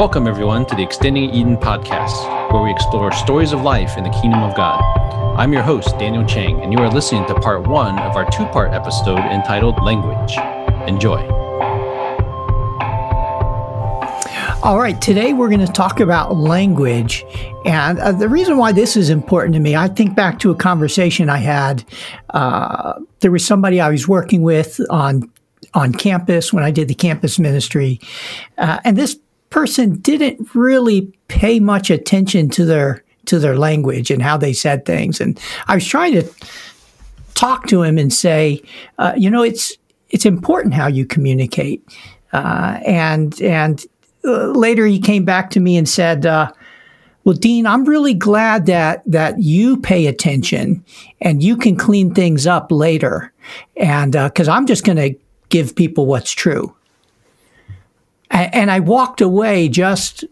Welcome, everyone, to the Extending Eden podcast, where we explore stories of life in the kingdom of God. I'm your host, Daniel Chang, and you are listening to part one of our two part episode entitled Language. Enjoy. All right, today we're going to talk about language. And uh, the reason why this is important to me, I think back to a conversation I had. Uh, there was somebody I was working with on on campus when I did the campus ministry, uh, and this person didn't really pay much attention to their to their language and how they said things. And I was trying to talk to him and say, uh, you know, it's it's important how you communicate. Uh, and and uh, later he came back to me and said, uh, "Well, Dean, I'm really glad that that you pay attention and you can clean things up later, and because uh, I'm just going to give people what's true." And I walked away just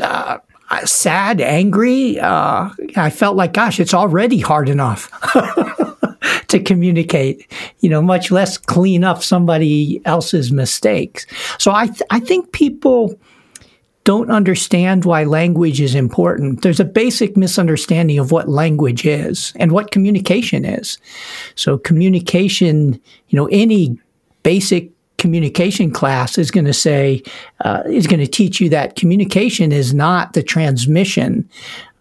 uh, sad, angry. Uh, I felt like, gosh, it's already hard enough to communicate, you know, much less clean up somebody else's mistakes. So I, th- I think people don't understand why language is important. There's a basic misunderstanding of what language is and what communication is. So communication, you know, any basic communication class is going to say, uh, is going to teach you that communication is not the transmission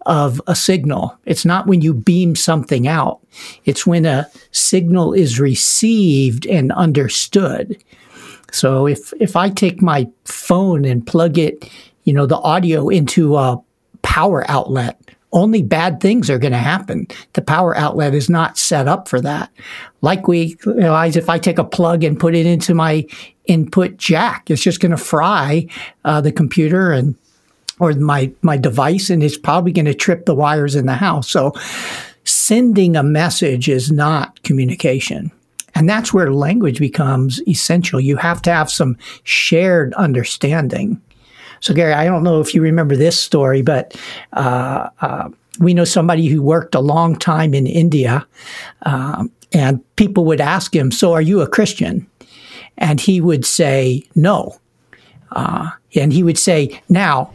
of a signal. It's not when you beam something out. It's when a signal is received and understood. So if, if I take my phone and plug it, you know, the audio into a power outlet, only bad things are going to happen. The power outlet is not set up for that. Like we realize if I take a plug and put it into my input jack, it's just going to fry uh, the computer and or my my device, and it's probably going to trip the wires in the house. So sending a message is not communication. And that's where language becomes essential. You have to have some shared understanding. So, Gary, I don't know if you remember this story, but uh, uh, we know somebody who worked a long time in India, um, and people would ask him, So, are you a Christian? And he would say, No. Uh, and he would say, Now,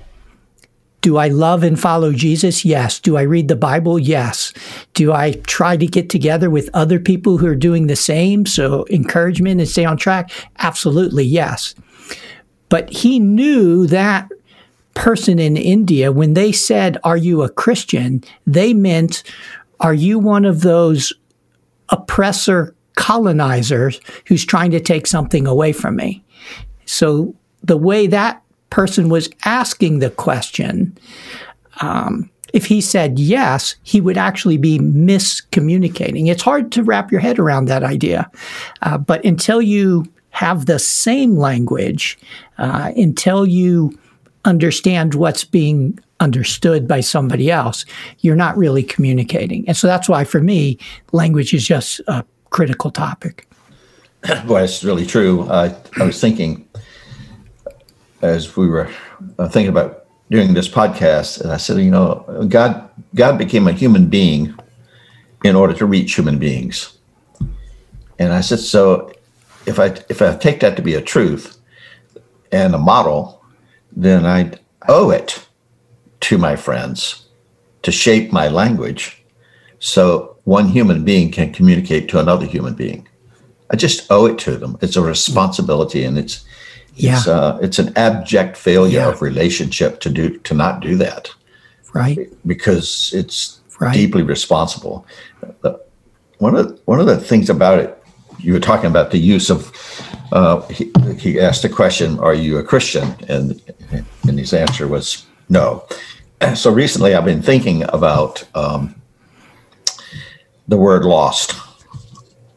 do I love and follow Jesus? Yes. Do I read the Bible? Yes. Do I try to get together with other people who are doing the same? So encouragement and stay on track? Absolutely, yes. But he knew that person in India, when they said, Are you a Christian? they meant, Are you one of those oppressor colonizers who's trying to take something away from me? So the way that person was asking the question, um, if he said yes, he would actually be miscommunicating. It's hard to wrap your head around that idea. Uh, but until you have the same language uh, until you understand what's being understood by somebody else, you're not really communicating. And so that's why, for me, language is just a critical topic. Well, it's really true. Uh, I was thinking as we were uh, thinking about doing this podcast, and I said, you know, God, God became a human being in order to reach human beings. And I said, so if I if I take that to be a truth and a model, then I owe it to my friends to shape my language so one human being can communicate to another human being. I just owe it to them. It's a responsibility and it's yeah. it's uh, it's an abject failure yeah. of relationship to do to not do that. Right. Because it's right. deeply responsible. One of one of the things about it you were talking about the use of. Uh, he, he, asked the question, "Are you a Christian?" and and his answer was no. So recently, I've been thinking about um, the word "lost"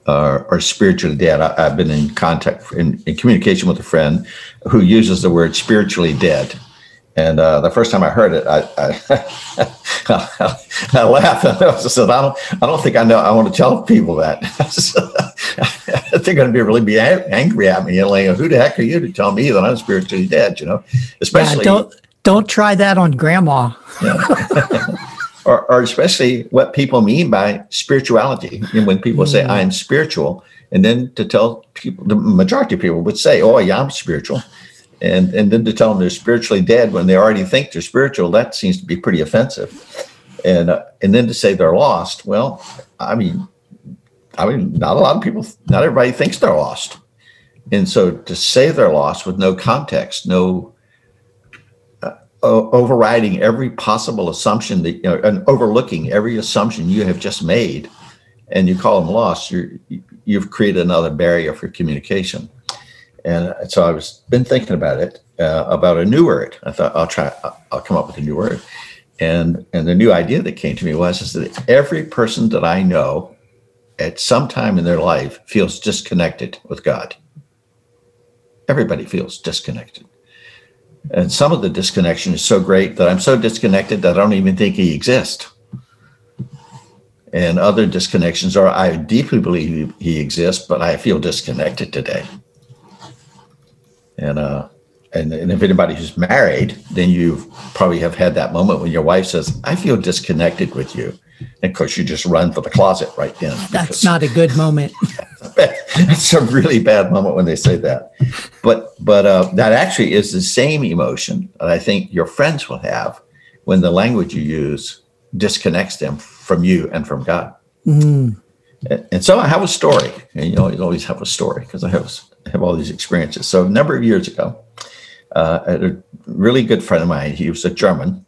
uh, or spiritually dead. I, have been in contact in, in communication with a friend who uses the word spiritually dead and uh, the first time I heard it, I I, I laughed. I said, "I don't, I don't think I know. I want to tell people that. They're going to be really be angry at me. You know, like, who the heck are you to tell me that I'm spiritually dead? You know, especially yeah, don't don't try that on grandma. or, or especially what people mean by spirituality. And when people mm. say I'm spiritual, and then to tell people, the majority of people would say, "Oh, yeah, I'm spiritual." And, and then to tell them they're spiritually dead when they already think they're spiritual, that seems to be pretty offensive. And, uh, and then to say they're lost, well, I mean, I mean, not a lot of people, not everybody thinks they're lost. And so to say they're lost with no context, no uh, overriding every possible assumption that, you know, and overlooking every assumption you have just made, and you call them lost, you're, you've created another barrier for communication. And so I was been thinking about it, uh, about a new word. I thought I'll try, I'll come up with a new word. And, and the new idea that came to me was is that every person that I know at some time in their life feels disconnected with God. Everybody feels disconnected. And some of the disconnection is so great that I'm so disconnected that I don't even think he exists. And other disconnections are I deeply believe he exists, but I feel disconnected today. And uh, and, and if anybody who's married, then you probably have had that moment when your wife says, "I feel disconnected with you," and of course you just run for the closet right then. That's not a good moment. It's a really bad moment when they say that. But but uh, that actually is the same emotion that I think your friends will have when the language you use disconnects them from you and from God. Mm. And, so I have a story, and you you always have a story because I have have all these experiences. So a number of years ago, uh, a really good friend of mine, he was a German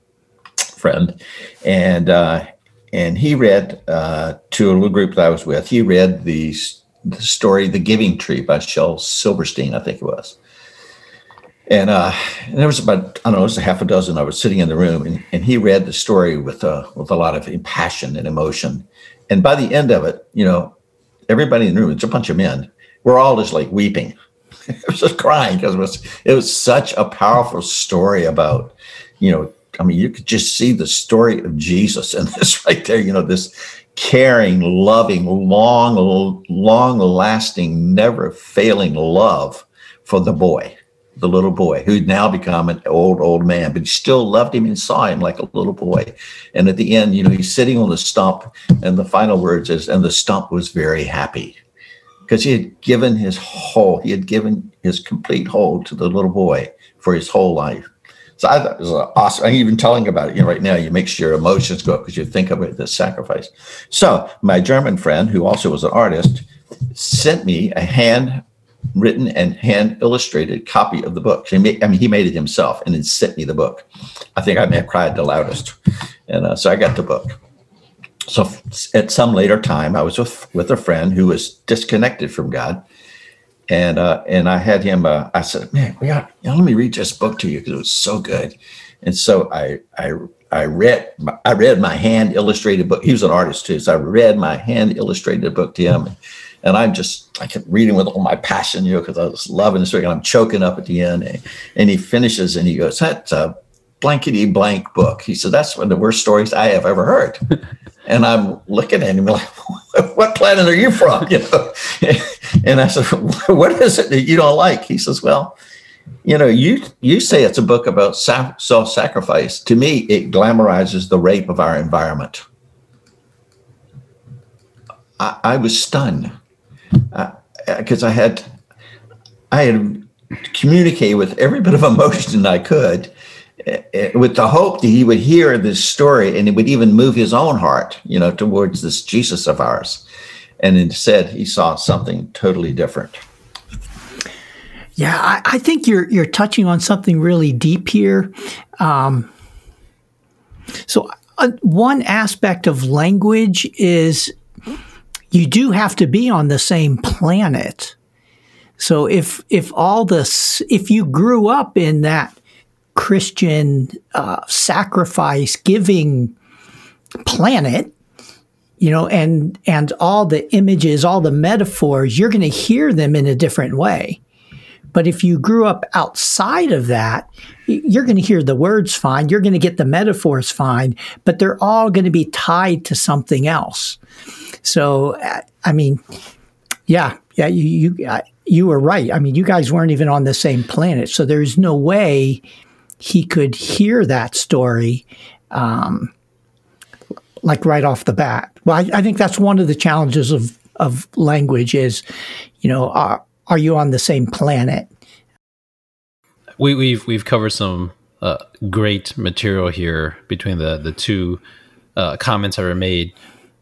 friend, and uh, and he read uh, to a little group that I was with. He read the the story "The Giving Tree" by Shel Silverstein, I think it was. And, uh, and there was about I don't know, it was a half a dozen. I was sitting in the room, and, and he read the story with a with a lot of passion and emotion. And by the end of it, you know, everybody in the room, it's a bunch of men, we're all just like weeping. it was just crying because it was it was such a powerful story about, you know, I mean, you could just see the story of Jesus in this right there. You know, this caring, loving, long, long lasting, never failing love for the boy the little boy who'd now become an old, old man, but he still loved him and saw him like a little boy. And at the end, you know, he's sitting on the stump, and the final words is, and the stump was very happy because he had given his whole, he had given his complete whole to the little boy for his whole life. So I thought it was awesome. I'm even telling about it. You know, right now, you make your emotions go up because you think of it as sacrifice. So my German friend, who also was an artist, sent me a hand written and hand illustrated copy of the book. Made, I mean, he made it himself and then sent me the book. I think I may have cried the loudest. And uh, so I got the book. So at some later time, I was with, with a friend who was disconnected from God. And uh, and I had him. Uh, I said, "Man, we got. You know, let me read this book to you because it was so good." And so I I I read I read my hand illustrated book. He was an artist too, so I read my hand illustrated book to him. I'm just, I kept reading with all my passion, you know, because I was loving the story. And I'm choking up at the end. And, and he finishes and he goes, That's a blankety blank book. He said, That's one of the worst stories I have ever heard. and I'm looking at him like, What planet are you from? You know? and I said, What is it that you don't like? He says, Well, you know, you you say it's a book about self-sacrifice. To me, it glamorizes the rape of our environment. I, I was stunned because uh, I had I had communicated with every bit of emotion I could uh, with the hope that he would hear this story and it would even move his own heart, you know, towards this Jesus of ours. And instead, he saw something totally different. Yeah, I, I think you're you're touching on something really deep here. Um, so, uh, one aspect of language is you do have to be on the same planet. So if if all this if you grew up in that Christian uh, sacrifice giving planet, you know, and and all the images, all the metaphors, you're going to hear them in a different way. But if you grew up outside of that, you're going to hear the words fine, you're going to get the metaphors fine, but they're all going to be tied to something else. So, uh, I mean, yeah, yeah, you you uh, you were right. I mean, you guys weren't even on the same planet, so there's no way he could hear that story, um, like right off the bat. Well, I, I, think that's one of the challenges of of language is, you know, are are you on the same planet? we, have we've, we've covered some uh, great material here between the the two uh, comments that were made.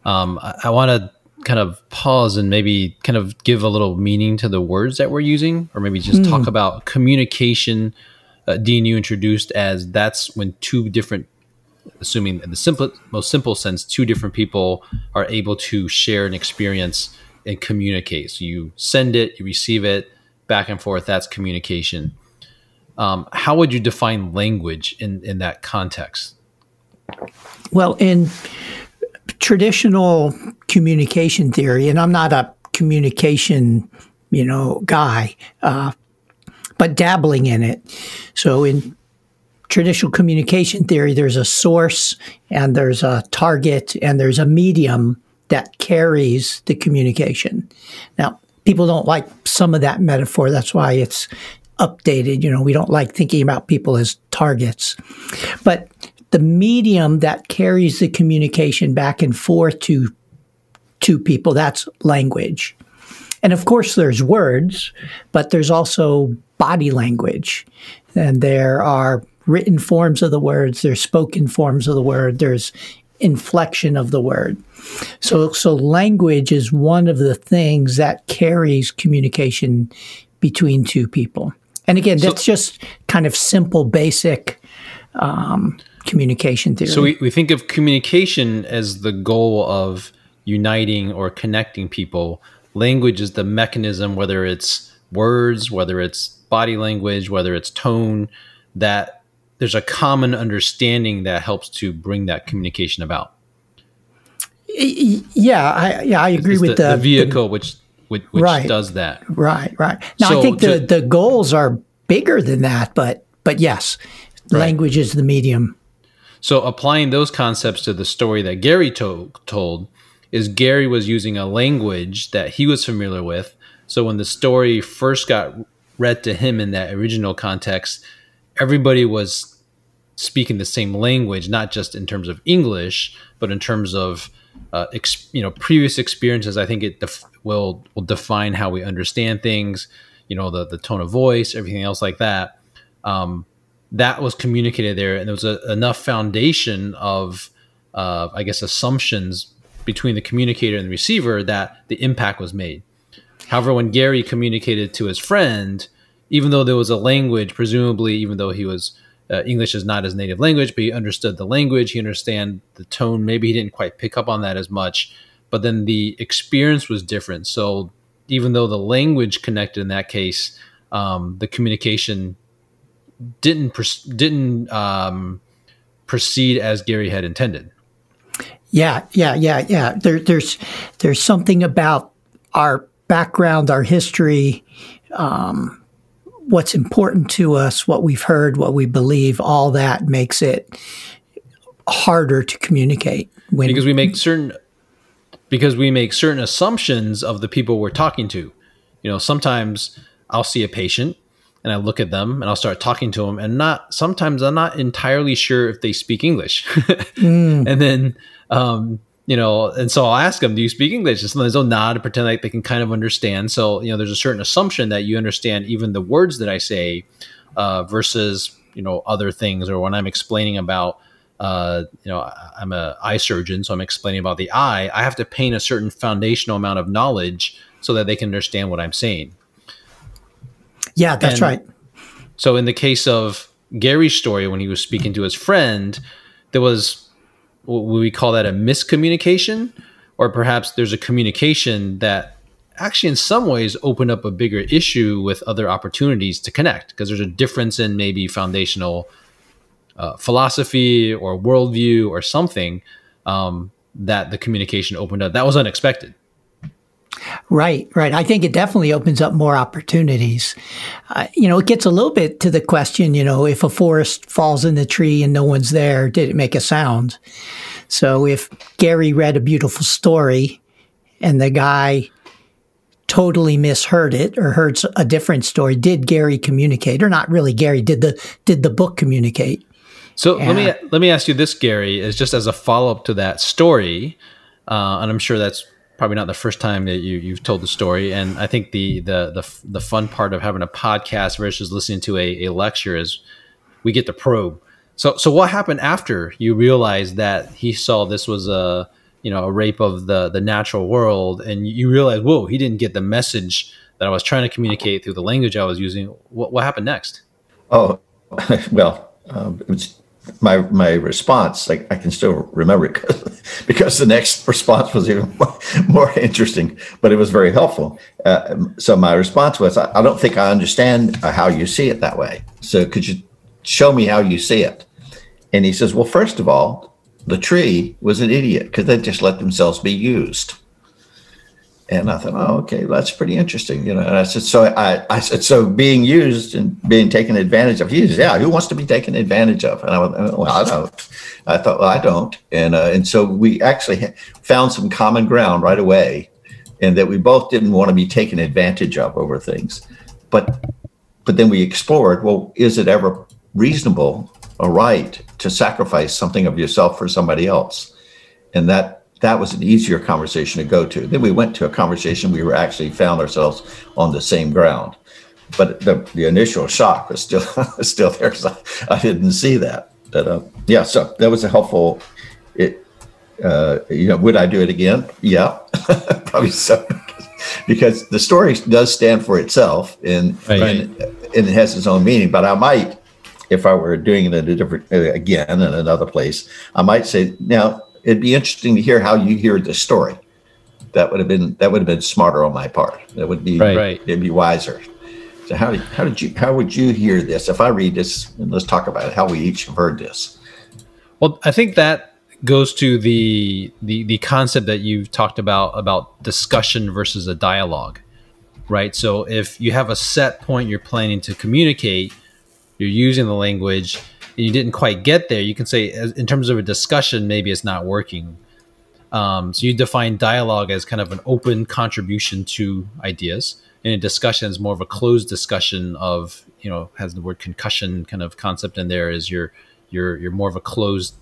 Um, I, I want to kind of pause and maybe kind of give a little meaning to the words that we're using, or maybe just mm. talk about communication. Uh, Dean, you introduced as that's when two different, assuming in the simple, most simple sense, two different people are able to share an experience and communicate. So you send it, you receive it, back and forth. That's communication. Um, how would you define language in in that context? Well, in traditional communication theory, and I'm not a communication, you know, guy, uh, but dabbling in it. So in traditional communication theory, there's a source and there's a target and there's a medium that carries the communication. Now, people don't like some of that metaphor. That's why it's updated. You know, we don't like thinking about people as targets. But the medium that carries the communication back and forth to to people that's language and of course there's words but there's also body language and there are written forms of the words there's spoken forms of the word there's inflection of the word so so language is one of the things that carries communication between two people and again so, that's just kind of simple basic um, communication theory. So we, we think of communication as the goal of uniting or connecting people. Language is the mechanism, whether it's words, whether it's body language, whether it's tone, that there's a common understanding that helps to bring that communication about. Yeah, I, yeah, I agree it's with the, the, the vehicle which which, which right, does that. Right, right. Now so I think the, to, the goals are bigger than that, but but yes, right. language is the medium. So applying those concepts to the story that Gary to- told is Gary was using a language that he was familiar with. So when the story first got read to him in that original context, everybody was speaking the same language, not just in terms of English, but in terms of uh, ex- you know previous experiences. I think it def- will will define how we understand things. You know the the tone of voice, everything else like that. Um, that was communicated there, and there was a, enough foundation of, uh, I guess, assumptions between the communicator and the receiver that the impact was made. However, when Gary communicated to his friend, even though there was a language, presumably, even though he was uh, English is not his native language, but he understood the language, he understand the tone. Maybe he didn't quite pick up on that as much, but then the experience was different. So even though the language connected in that case, um, the communication didn't didn't um, proceed as Gary had intended. Yeah, yeah, yeah, yeah. There, there's there's something about our background, our history, um, what's important to us, what we've heard, what we believe. All that makes it harder to communicate when, because we make certain because we make certain assumptions of the people we're talking to. You know, sometimes I'll see a patient and I look at them and I'll start talking to them and not sometimes I'm not entirely sure if they speak English. mm. And then um, you know, and so I'll ask them, "Do you speak English?" And sometimes they'll nod and pretend like they can kind of understand. So you know, there's a certain assumption that you understand even the words that I say uh, versus you know other things. Or when I'm explaining about uh, you know, I'm a eye surgeon, so I'm explaining about the eye. I have to paint a certain foundational amount of knowledge so that they can understand what I'm saying. Yeah, that's and right. So in the case of Gary's story, when he was speaking to his friend, there was we call that a miscommunication, or perhaps there's a communication that actually in some ways opened up a bigger issue with other opportunities to connect because there's a difference in maybe foundational uh, philosophy or worldview or something um, that the communication opened up that was unexpected Right, right. I think it definitely opens up more opportunities. Uh, you know, it gets a little bit to the question, you know, if a forest falls in the tree and no one's there, did it make a sound? So if Gary read a beautiful story and the guy totally misheard it or heard a different story, did Gary communicate or not really Gary, did the did the book communicate? So let me let me ask you this, Gary, is just as a follow up to that story, uh, and I'm sure that's probably not the first time that you you've told the story, and I think the the the the fun part of having a podcast versus listening to a, a lecture is we get to probe. So so what happened after you realized that he saw this was a you know a rape of the the natural world, and you realized whoa he didn't get the message that I was trying to communicate through the language I was using. What what happened next? Oh well, um, it was my my response, like I can still remember it because, because the next response was even more, more interesting, but it was very helpful. Uh, so my response was, I, I, don't think I understand how you see it that way. So could you show me how you see it? And he says, well, first of all, the tree was an idiot because they just let themselves be used. And I thought, oh, okay, that's pretty interesting, you know. And I said, so I, I said, so being used and being taken advantage of. He says, yeah, who wants to be taken advantage of? And I went, well, I don't. I thought, well, I don't. And uh, and so we actually found some common ground right away, and that we both didn't want to be taken advantage of over things. But but then we explored, well, is it ever reasonable or right to sacrifice something of yourself for somebody else? And that that was an easier conversation to go to. Then we went to a conversation we were actually found ourselves on the same ground. But the, the initial shock was still still there because I, I, didn't see that. But uh, yeah, so that was a helpful. It uh, you know, would I do it again? Yeah, probably so. because the story does stand for itself and, right. and, and it has its own meaning. But I might, if I were doing it in a different again in another place, I might say now it'd be interesting to hear how you hear the story. That would have been that would have been smarter on my part. That would be right. it'd be wiser. So how did how did you how would you hear this? If I read this, and let's talk about it, how we each have heard this. Well, I think that goes to the the the concept that you've talked about about discussion versus a dialogue, right? So if you have a set point you're planning to communicate, you're using the language and you didn't quite get there, you can say, in terms of a discussion, maybe it's not working. Um, so you define dialogue as kind of an open contribution to ideas, and a discussion is more of a closed discussion of, you know, has the word concussion kind of concept in there. Is you're you're you're more of a closed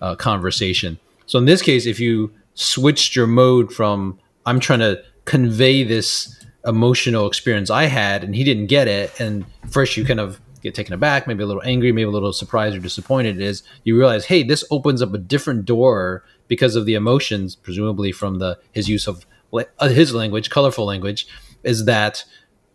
uh, conversation. So in this case, if you switched your mode from I'm trying to convey this emotional experience I had, and he didn't get it, and first you kind of get taken aback, maybe a little angry, maybe a little surprised or disappointed is you realize, hey, this opens up a different door because of the emotions, presumably from the his use of uh, his language, colorful language, is that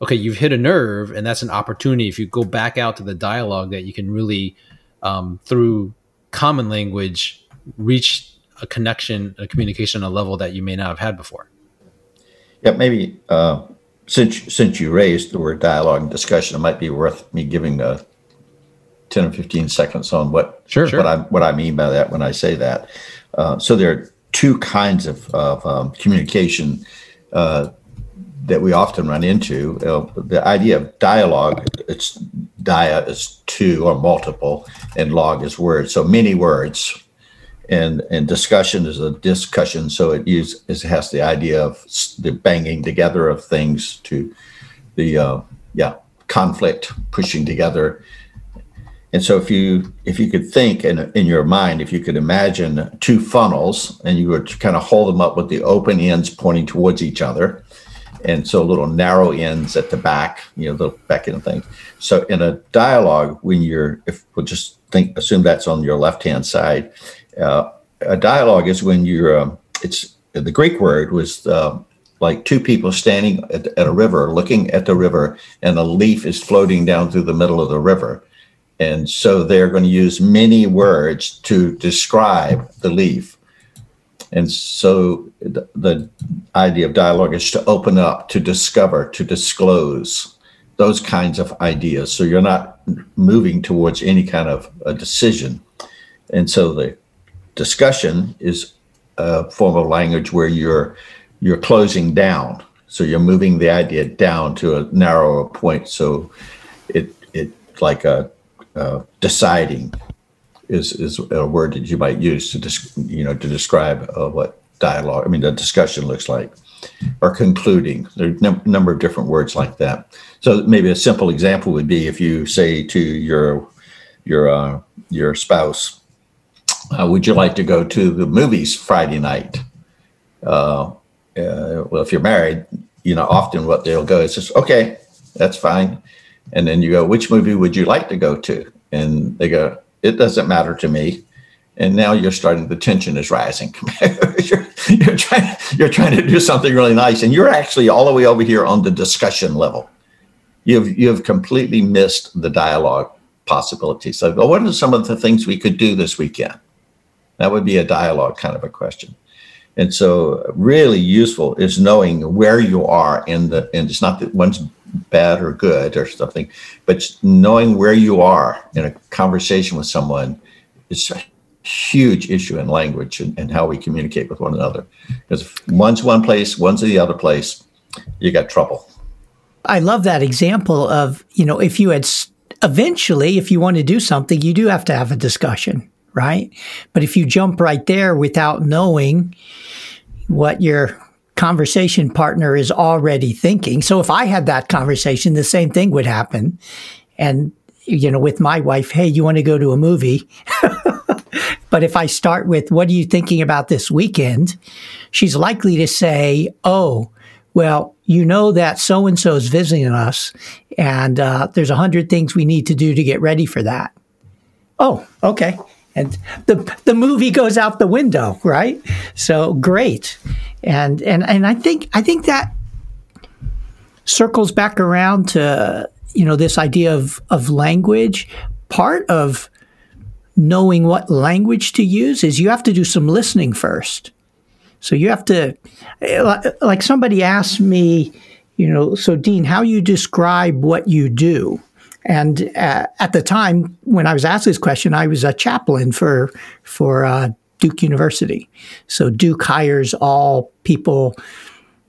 okay? You've hit a nerve, and that's an opportunity. If you go back out to the dialogue, that you can really um, through common language reach a connection, a communication on a level that you may not have had before. Yeah, maybe uh, since since you raised the word dialogue and discussion, it might be worth me giving a ten or fifteen seconds on what sure, what I what I mean by that when I say that. Uh, so there are two kinds of, of um, communication uh, that we often run into. Uh, the idea of dialogue, it's dia is two or multiple, and log is words. So many words and and discussion is a discussion so it uses it has the idea of the banging together of things to the uh, yeah conflict pushing together. And so if you if you could think in in your mind if you could imagine two funnels and you would kind of hold them up with the open ends pointing towards each other and so little narrow ends at the back you know the back end thing so in a dialogue when you're if we'll just think assume that's on your left hand side uh, a dialogue is when you're, um, it's the Greek word was uh, like two people standing at, at, a river, looking at the river, and a leaf is floating down through the middle of the river. And so they're going to use many words to describe the leaf. And so the, the idea of dialogue is to open up, to discover, to disclose those kinds of ideas. So you're not moving towards any kind of a decision. And so the discussion is a form of language where you're you're closing down. So you're moving the idea down to a narrower point. So it it like a, a deciding is is a word that you might use to dis, you know to describe uh, what dialogue. I mean, the discussion looks like, or concluding. There are a number of different words like that. So maybe a simple example would be if you say to your your uh, your spouse, uh, would you like to go to the movies Friday night? Uh, uh, well, if you're married, you know, often what they'll go is just, okay, that's fine. And then you go, which movie would you like to go to? And they go, it doesn't matter to me. And now you're starting, the tension is rising. you're, you're, trying, you're trying to do something really nice. And you're actually all the way over here on the discussion level. You've, you've completely missed the dialogue possibilities. So, well, what are some of the things we could do this weekend? That would be a dialogue kind of a question. And so, really useful is knowing where you are in the, and it's not that one's bad or good or something, but knowing where you are in a conversation with someone is a huge issue in language and, and how we communicate with one another. Because if one's one place, one's the other place, you got trouble. I love that example of, you know, if you had eventually, if you want to do something, you do have to have a discussion, right? But if you jump right there without knowing what your conversation partner is already thinking. So if I had that conversation, the same thing would happen. And, you know, with my wife, hey, you want to go to a movie? but if I start with, what are you thinking about this weekend? She's likely to say, oh, well, you know that so and so is visiting us, and uh, there's a hundred things we need to do to get ready for that. Oh, okay. And the the movie goes out the window, right? So great and and and I think I think that circles back around to you know this idea of of language. Part of knowing what language to use is you have to do some listening first. So you have to, eh, like somebody asked me, you know, so Dean, how you describe what you do? And uh, at the time when I was asked this question, I was a chaplain for for uh, Duke University. So Duke hires all people,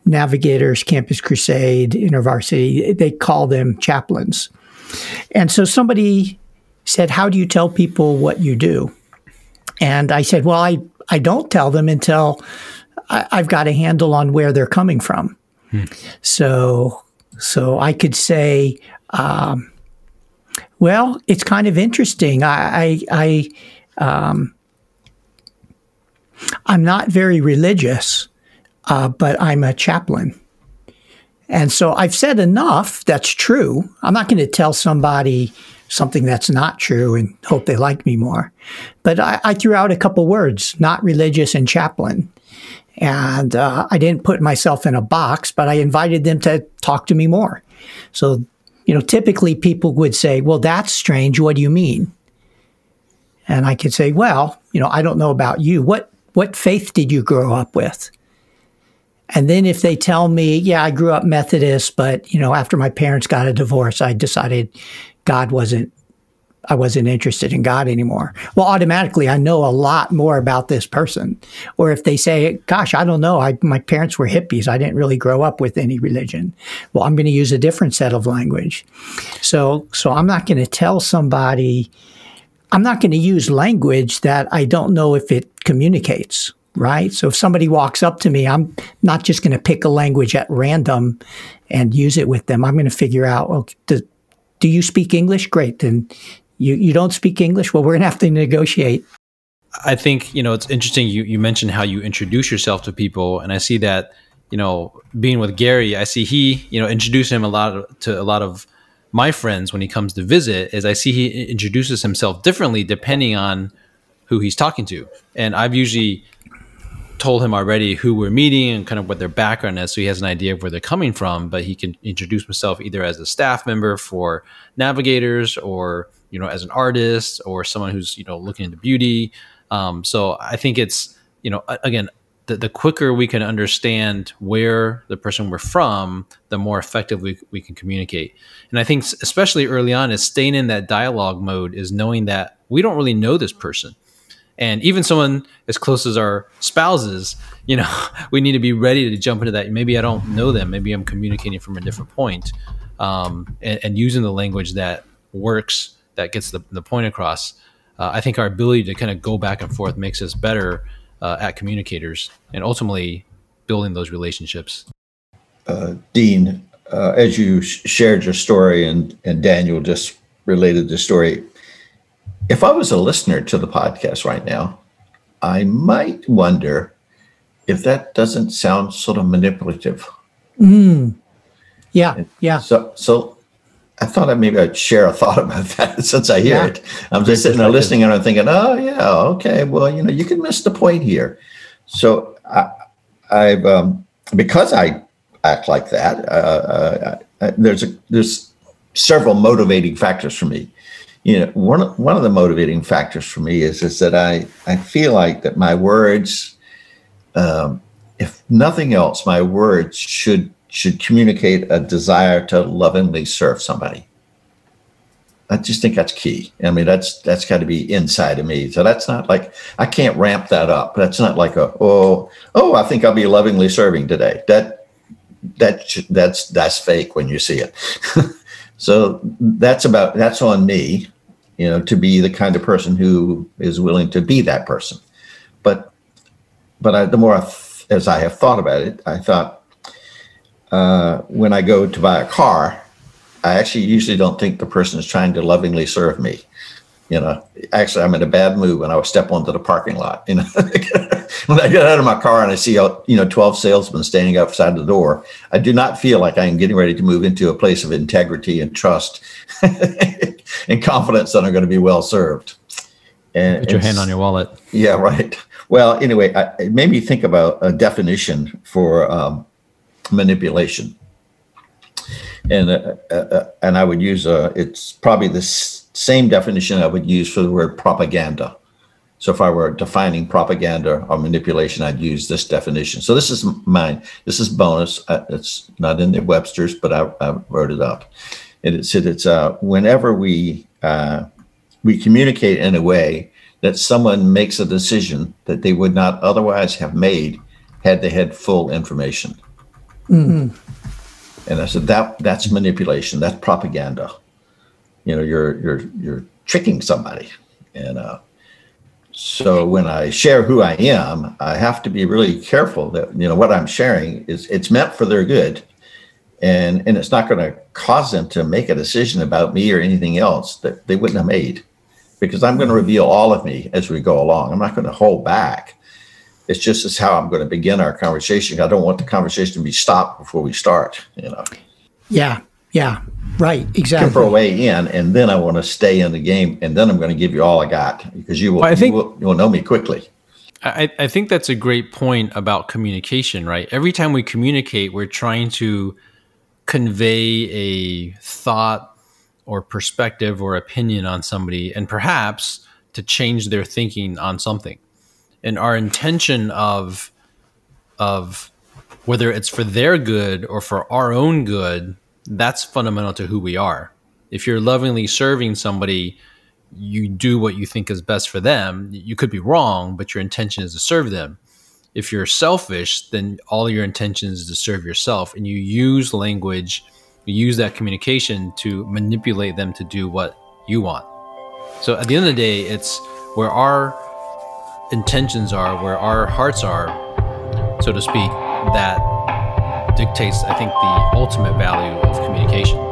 navigators, Campus Crusade, InterVarsity, they call them chaplains. And so somebody said, How do you tell people what you do? And I said, Well, I, I don't tell them until I, have got a handle on where they're coming from. Hmm. So, so I could say, um, well, it's kind of interesting. I, I, I um, I'm not very religious, uh, but I'm a chaplain. And so I've said enough that's true. I'm not going to tell somebody something that's not true and hope they like me more. But I, I threw out a couple words, not religious and chaplain. And uh, I didn't put myself in a box, but I invited them to talk to me more. So, you know, typically people would say, well, that's strange. What do you mean? And I could say, well, you know, I don't know about you. What what faith did you grow up with? And then if they tell me, yeah, I grew up Methodist, but you know, after my parents got a divorce, I decided God wasn't I wasn't interested in God anymore. Well, automatically I know a lot more about this person. Or if they say, gosh, I don't know, I, my parents were hippies. I didn't really grow up with any religion. Well, I'm going to use a different set of language. So, so I'm not going to tell somebody, I'm not going to use language that I don't know if it communicates, right? So if somebody walks up to me, I'm not just going to pick a language at random and use it with them. I'm going to figure out, oh, do, do you speak English? Great. Then you, you don't speak English? Well, we're going to have to negotiate. I think, you know, it's interesting. You, you mentioned how you introduce yourself to people. And I see that, you know, being with Gary, I see he, you know, introduced him a lot of, to a lot of my friends when he comes to visit is I see he introduces himself differently depending on who he's talking to. And I've usually told him already who we're meeting and kind of what their background is so he has an idea of where they're coming from but he can introduce himself either as a staff member for navigators or you know as an artist or someone who's you know looking into beauty um, so i think it's you know again the, the quicker we can understand where the person we're from, the more effectively we can communicate. And I think, especially early on, is staying in that dialogue mode, is knowing that we don't really know this person. And even someone as close as our spouses, you know, we need to be ready to jump into that. Maybe I don't know them. Maybe I'm communicating from a different point, um, and, and, using the language that works, that gets the, the point across. Uh, I think our ability to kind of go back and forth makes us better uh, at communicators and ultimately building those relationships. Uh, Dean, uh, as you sh- shared your story and, and Daniel just related the story, if I was a listener to the podcast right now, I might wonder if that doesn't sound sort of manipulative. Mm. Yeah, yeah. So, so I thought I maybe I'd share a thought about that since I hear yeah. it. I'm just sitting there listening and I'm thinking, oh yeah, okay, well, you know, you can miss the point here. So I, I've um, because I act like that. Uh, uh, uh, there's a, there's several motivating factors for me. You know, one of, one of the motivating factors for me is is that I I feel like that my words, um, if nothing else, my words should should communicate a desire to lovingly serve somebody. I just think that's key. I mean, that's that's got to be inside of me. So that's not like I can't ramp that up. That's not like a oh oh I think I'll be lovingly serving today. That that that's that's fake when you see it. so that's about that's on me, you know, to be the kind of person who is willing to be that person. But but I, the more I, as I have thought about it, I thought uh, when I go to buy a car, I actually usually don't think the person is trying to lovingly serve me. You know, actually, I'm in a bad mood when I step onto the parking lot. You know, when I get out of my car and I see, you know, 12 salesmen standing outside the door, I do not feel like I am getting ready to move into a place of integrity and trust and confidence that I'm going to be well served. And put your hand on your wallet. Yeah, right. Well, anyway, I, it made me think about a definition for um, manipulation. And uh, uh, uh, and I would use a, it's probably the s- same definition I would use for the word propaganda. So if I were defining propaganda or manipulation, I'd use this definition. So this is mine. This is bonus. Uh, it's not in the Webster's, but I, I wrote it up. And it said it's uh, whenever we uh, we communicate in a way that someone makes a decision that they would not otherwise have made had they had full information. Mm-hmm. And I said that that's manipulation. That's propaganda. You know, you're you're you're tricking somebody. And uh, so when I share who I am, I have to be really careful that you know what I'm sharing is it's meant for their good, and and it's not going to cause them to make a decision about me or anything else that they wouldn't have made, because I'm going to reveal all of me as we go along. I'm not going to hold back it's just as how I'm going to begin our conversation. I don't want the conversation to be stopped before we start. You know. Yeah. Yeah. Right. Exactly. For a way in, and then I want to stay in the game, and then I'm going to give you all I got because you will. Well, I think, you will, you will know me quickly. I, I think that's a great point about communication, right? Every time we communicate, we're trying to convey a thought or perspective or opinion on somebody, and perhaps to change their thinking on something and our intention of of whether it's for their good or for our own good that's fundamental to who we are. If you're lovingly serving somebody you do what you think is best for them. You could be wrong but your intention is to serve them. If you're selfish then all your intention is to serve yourself and you use language you use that communication to manipulate them to do what you want. So at the end of the day it's where our intentions are, where our hearts are, so to speak, that dictates, I think, the ultimate value of communication.